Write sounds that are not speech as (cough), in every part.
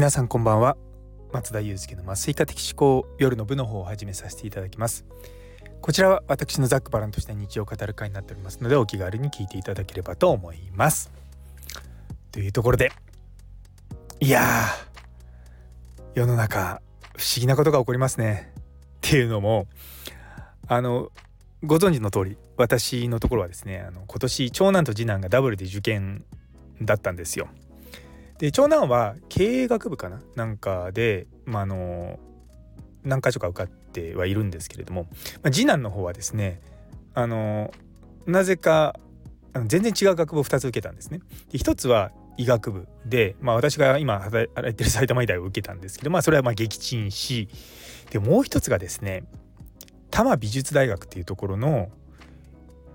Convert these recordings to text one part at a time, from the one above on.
皆さんこんばんは。松田祐介の麻酔科的思考夜の部の方を始めさせていただきます。こちらは私のざっくばらんとした日常を語る会になっておりますのでお気軽に聞いていただければと思います。というところでいや世の中不思議なことが起こりますね。っていうのもあのご存知の通り私のところはですねあの今年長男と次男がダブルで受験だったんですよ。で長男は経営学部かな？なんかで、まあ、あの何か所か受かってはいるんですけれども、まあ、次男の方はですねあのなぜかあの全然違う学部を2つ受けたんですね。で1つは医学部で、まあ、私が今働いてる埼玉医大を受けたんですけど、まあ、それはまあ撃沈しでもう一つがですね多摩美術大学っていうところの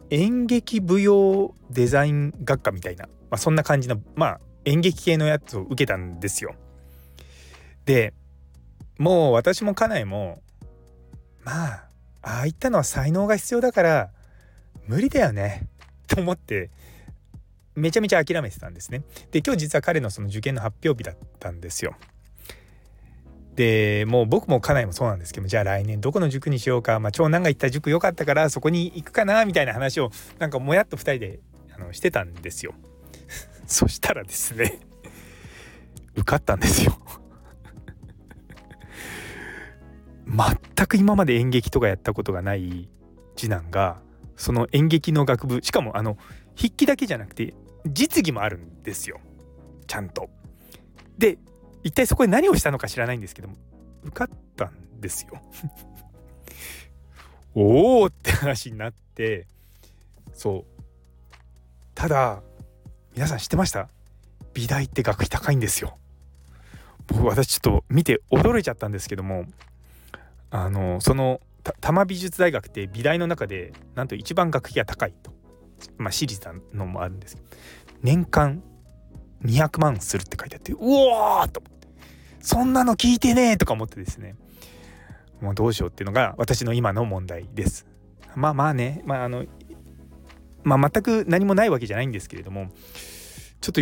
演劇舞踊デザイン学科みたいな、まあ、そんな感じのまあ演劇系のやつを受けたんですよ。でもう私も家内もまあああいったのは才能が必要だから無理だよねと思ってめちゃめちゃ諦めてたんですね。で今日実は彼のその受験の発表日だったんですよ。でもう僕も家内もそうなんですけどじゃあ来年どこの塾にしようか、まあ、長男が行った塾良かったからそこに行くかなみたいな話をなんかもやっと2人であのしてたんですよ。そしたらですね受かったんですよ全く今まで演劇とかやったことがない次男がその演劇の学部しかもあの筆記だけじゃなくて実技もあるんですよちゃんと。で一体そこで何をしたのか知らないんですけども受かったんですよ。(laughs) おおって話になってそうただ皆さん知ってました？美大って学費高いんですよ。僕私ちょっと見て驚いちゃったんですけどもあのその多摩美術大学って美大の中でなんと一番学費が高いと。まあ私立なのもあるんですけど。年間200万するって書いてあってうおーと思って。そんなの聞いてねえとか思ってですね。もうどうしようっていうのが私の今の問題です。まあまあね。まああのまあ、全く何もないわけじゃないんですけれどもちょっと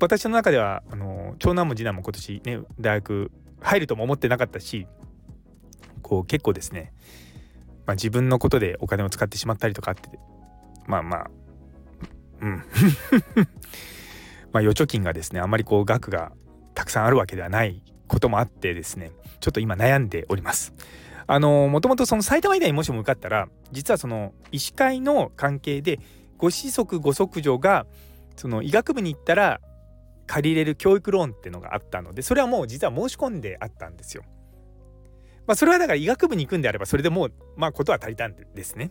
私の中ではあの長男も次男も今年ね大学入るとも思ってなかったしこう結構ですね、まあ、自分のことでお金を使ってしまったりとかあってまあまあうん (laughs) まあ預貯金がですねあまりこう額がたくさんあるわけではないこともあってですねちょっと今悩んでおります。あのもともとその埼玉医大にもしも受かったら実はその医師会の関係でご子息ご息女がその医学部に行ったら借りれる教育ローンっていうのがあったのでそれはもう実は申し込んであったんですよ。まあそれはだから医学部に行くんであればそれでもうまあことは足りたんですね。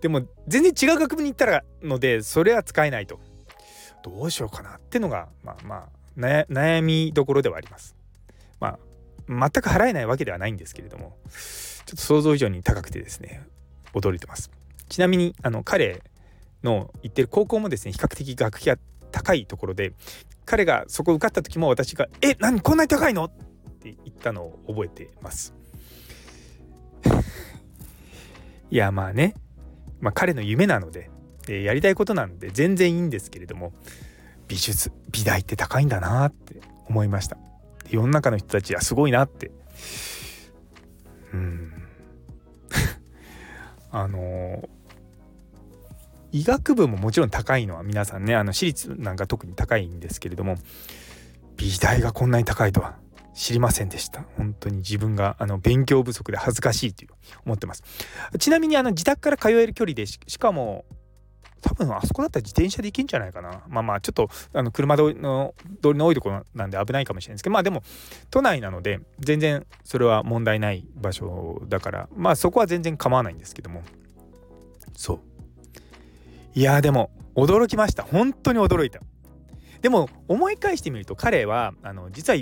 でも全然違う学部に行ったらのでそれは使えないと。どうしようかなっていうのがまあまあ悩みどころではあります。まあ全く払えないわけではないんですけれどもちょっと想像以上に高くてですね驚いてます。ちなみにあの彼の行ってる高校もですね比較的学費が高いところで彼がそこ受かった時も私が「え何こんなに高いの?」って言ったのを覚えてます。(laughs) いやまあね、まあ、彼の夢なので、えー、やりたいことなんで全然いいんですけれども美術美大って高いんだなって思いました。世の中の人たちはすごいなって。うん。(laughs) あの医学部ももちろん高いのは皆さんねあの私立なんか特に高いんですけれども美大がこんなに高いとは知りませんでした。本当に自分があの勉強不足で恥ずかしいという思ってます。ちなみにあの自宅から通える距離でしかも多分あそこだったら自転車で行けんじゃないかな。まあまあちょっとあの車通りの通りの多いところなんで危ないかもしれないですけど。まあでも都内なので全然それは問題ない場所だから。まあそこは全然構わないんですけども。そう。いやでも驚きました。本当に驚いた。でも思い返してみると彼はあの実は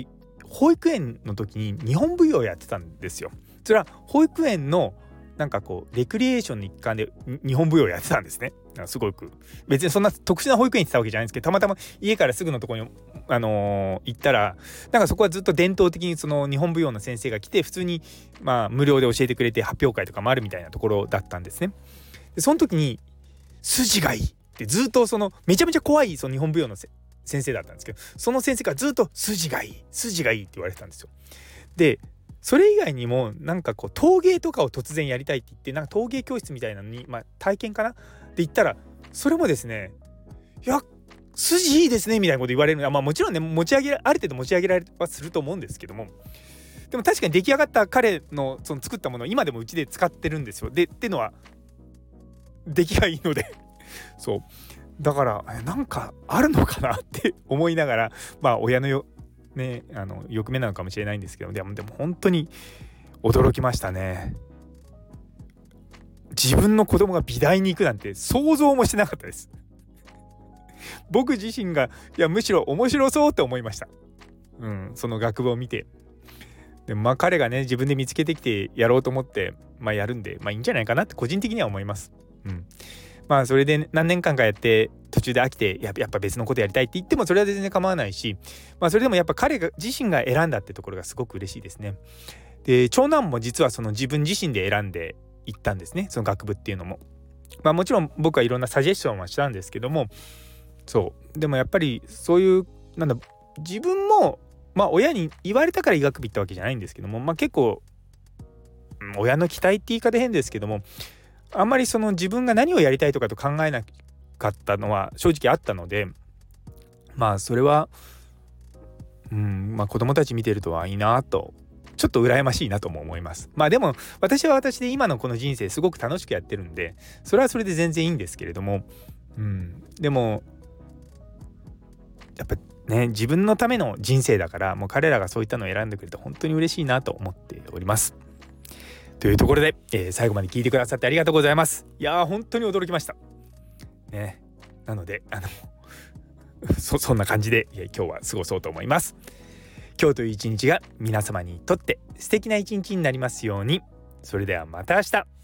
保育園の時に日本舞踊をやってたんですよ。それは保育園のなんかこうレクリエーションの一環で日本舞踊をやってたんですねすごく別にそんな特殊な保育園行ってたわけじゃないんですけどたまたま家からすぐのとこに、あのー、行ったらなんかそこはずっと伝統的にその日本舞踊の先生が来て普通にまあ無料で教えてくれて発表会とかもあるみたいなところだったんですね。でその時に筋がいいってずっとそのめちゃめちゃ怖いその日本舞踊の先生だったんですけどその先生がずっと筋がいい筋がいいって言われてたんですよ。でそれ以外にもなんかこう陶芸とかを突然やりたいって言ってなんか陶芸教室みたいなのに、まあ、体験かなって言ったらそれもですねいや筋いいですねみたいなこと言われるのはまあもちろんね持ち上げある程度持ち上げられはすると思うんですけどもでも確かに出来上がった彼のその作ったものを今でもうちで使ってるんですよ。でっていうのは出来がいいのでそうだからなんかあるのかなって思いながらまあ親のよねあの欲目なのかもしれないんですけどでもでも本当に驚きましたね。自分の子供が美大に行くなんて想像もしてなかったです。僕自身がいやむしろ面白そうって思いました。うん、その学部を見て。でまあ彼がね自分で見つけてきてやろうと思ってまあやるんでまあいいんじゃないかなって個人的には思います。うん。まあそれで何年間かやって途中で飽きてやっぱ別のことやりたいって言ってもそれは全然構わないしまあそれでもやっぱ彼が自身が選んだってところがすごく嬉しいですね。で長男も実はその自分自身で選んでいったんですねその学部っていうのも。まあもちろん僕はいろんなサジェッションはしたんですけどもそうでもやっぱりそういうなんだ自分もまあ親に言われたから医学部行ったわけじゃないんですけどもまあ結構親の期待って言い方変ですけどもあんまりその自分が何をやりたいとかと考えなかったのは正直あったのでまあそれはうんまあ子供たち見てるとはいいなとちょっと羨ましいなとも思います。まあでも私は私で今のこの人生すごく楽しくやってるんでそれはそれで全然いいんですけれどもうんでもやっぱね自分のための人生だからもう彼らがそういったのを選んでくれて本当に嬉しいなと思っております。というところで、えー、最後まで聞いてくださってありがとうございます。いやー、本当に驚きました。ね。なので、あの (laughs) そ、そんな感じで、今日は過ごそうと思います。今日という一日が皆様にとって素敵な一日になりますように。それではまた明日。